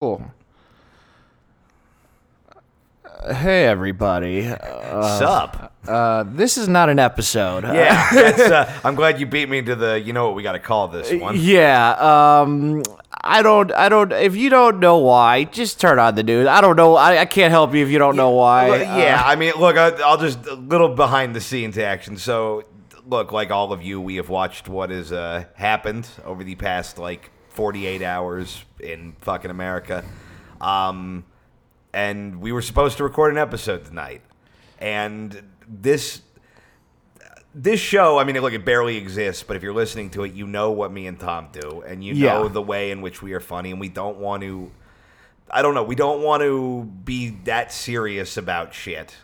Cool. Uh, Hey everybody. Uh, Sup? uh, this is not an episode. Yeah, that's, uh, I'm glad you beat me to the. You know what we got to call this one? Yeah. Um. I don't. I don't. If you don't know why, just turn on the news. I don't know. I, I can't help you if you don't know why. Look, yeah, Uh, I mean, look, I, I'll just a little behind the scenes action. So, look, like all of you, we have watched what has uh, happened over the past like 48 hours in fucking America. Um, and we were supposed to record an episode tonight, and this this show, I mean, look, it barely exists, but if you're listening to it, you know what me and Tom do, and you Yeah. know the way in which we are funny, and we don't want to. I don't know. We don't want to be that serious about shit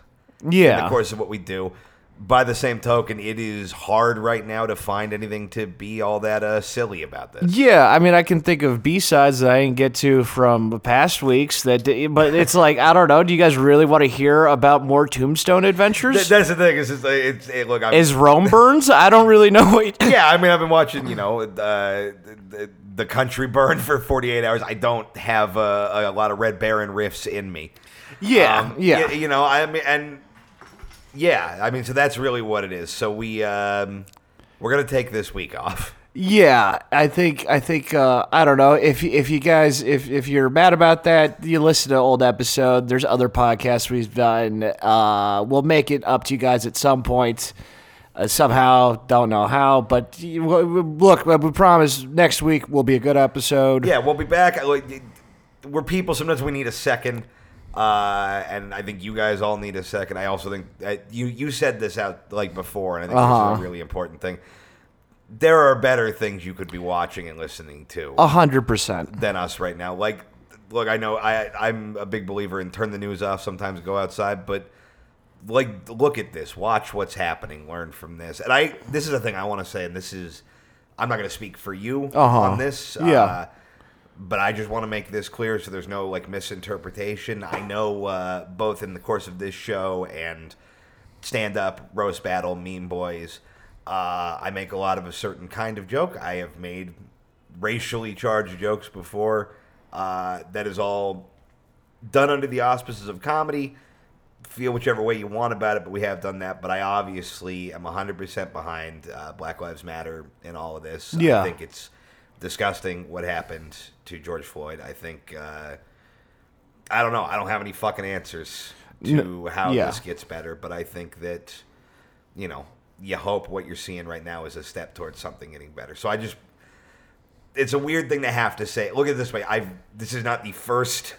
Yeah. in the course of what we do. By the same token, it is hard right now to find anything to be all that uh, silly about this. Yeah, I mean, I can think of B sides that I didn't get to from past weeks. That, but it's like I don't know. Do you guys really want to hear about more Tombstone adventures? Th- that's the thing. Is it's, it's it, look. I'm, Is Rome burns? I don't really know. What, yeah, I mean, I've been watching, you know, uh, the, the country burn for 48 hours. I don't have uh, a lot of Red Baron riffs in me. yeah, Um, yeah. You know, I mean, and yeah, I mean, so that's really what it is. So we um, we're gonna take this week off. Yeah, I think I think uh, I don't know if if you guys if if you're mad about that, you listen to old episode. There's other podcasts we've done. Uh, we'll make it up to you guys at some point. Uh, somehow, don't know how, but you- w- w- look, we promise next week will be a good episode. Yeah, we'll be back. We're people. Sometimes we need a second, uh, and I think you guys all need a second. I also think uh, you you said this out like before, and I think this Uh-huh. is a really important thing. There are better things you could be watching and listening to. a hundred percent. than us right now. Like, look, I know I I'm a big believer in turn the news off. Sometimes go outside, but like, look at this. Watch what's happening. Learn from this. And I this is the thing I want to say, and this is I'm not going to speak for you Uh-huh. on this. Yeah. Uh, but I just want to make this clear so there's no like misinterpretation. I know uh, both in the course of this show and stand up, roast battle, meme boys. Uh, I make a lot of a certain kind of joke. I have made racially charged jokes before. Uh, that is all done under the auspices of comedy. Feel whichever way you want about it, but we have done that. But I obviously am 100% behind uh, Black Lives Matter in all of this. Yeah. I think it's disgusting what happened to George Floyd. I think, uh, I don't know. I don't have any fucking answers to how yeah. this gets better, but I think that, you know, you hope what you're seeing right now is a step towards something getting better. So I just, it's a weird thing to have to say. Look at it this way. I've, this is not the first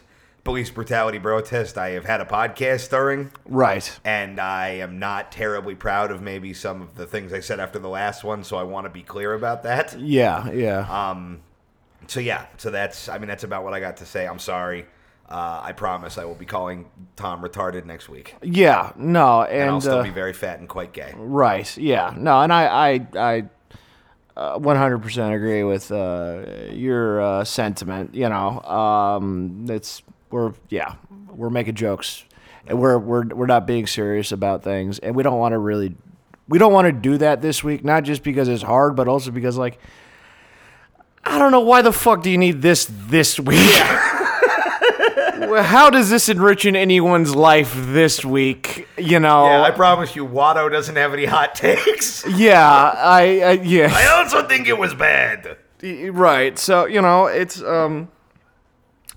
police brutality protest I have had a podcast during. Right. And I am not terribly proud of maybe some of the things I said after the last one, so I want to be clear about that. Yeah. Yeah. Um, so yeah, so that's I mean that's about what I got to say. I'm sorry. Uh, I promise I will be calling Tom retarded next week, yeah. No. And, and I'll still uh, be very fat and quite gay. Right. Yeah. No. And I I I uh, 100% agree with uh, your uh, sentiment. You know, um, it's we're yeah we're making jokes and we're we're we're not being serious about things and we don't want to really we don't want to do that this week not just because it's hard but also because like I don't know why the fuck do you need this this week. How does this enrich in anyone's life this week? You know, Yeah, I promise you, Watto doesn't have any hot takes. yeah, I, I yeah. I also think it was bad. Right. So you know, it's um,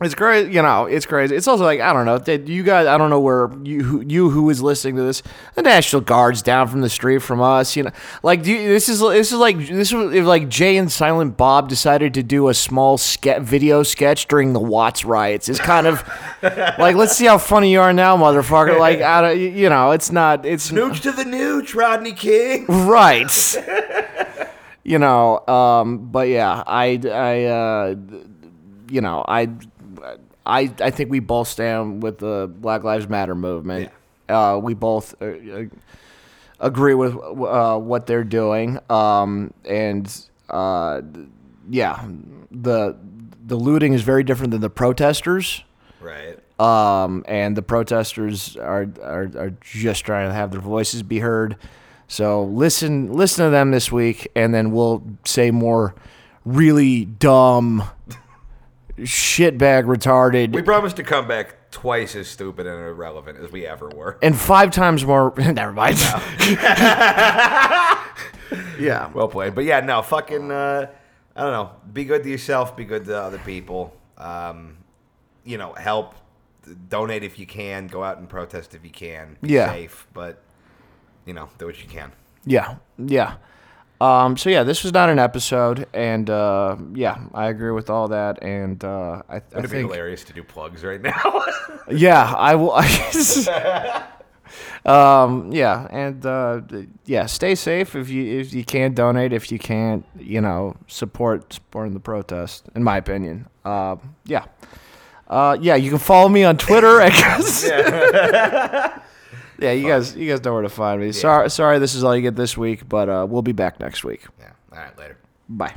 it's crazy. You know, it's crazy. It's also like I don't know. You guys, I don't know where you who, you who is listening to this, the National Guard's down from the street from us. You know, like do you, this is this is like this was if like Jay and Silent Bob decided to do a small ske- video sketch during the Watts riots. It's kind of like let's see how funny you are now, motherfucker. Like I don't, you know, it's not. It's Nooch to the nooch, Rodney King. right you know um but yeah i i uh you know i i i think we both stand with the black lives matter movement uh we both uh, uh, agree with uh what they're doing um and uh yeah the the looting is very different than the protesters Right. um, and the protesters are, are are just trying to have their voices be heard. So listen listen to them this week, and then we'll say more really dumb shitbag retarded We promised to come back twice as stupid and irrelevant as we ever were. and five times more. Never mind. yeah. Well played. But yeah, no, fucking, uh, I don't know. Be good to yourself. Be good to other people. Um, you know, help. Donate if you can. Go out and protest if you can. Be Yeah. safe, but you know, do what you can. Yeah, yeah. Um, so yeah, this was not an episode, and uh, yeah, I agree with all that, and uh, I, I It'd be think hilarious to do plugs right now. yeah, I will. um, yeah, and uh, yeah, stay safe if you if you can't donate, if you can't, you know, support supporting the protest. In my opinion, uh, yeah. Uh, yeah, you can follow me on Twitter. I guess. Yeah, you guys, you guys know where to find me. Sorry, sorry, this is all you get this week, but uh, we'll be back next week. yeah. All right. Later. Bye.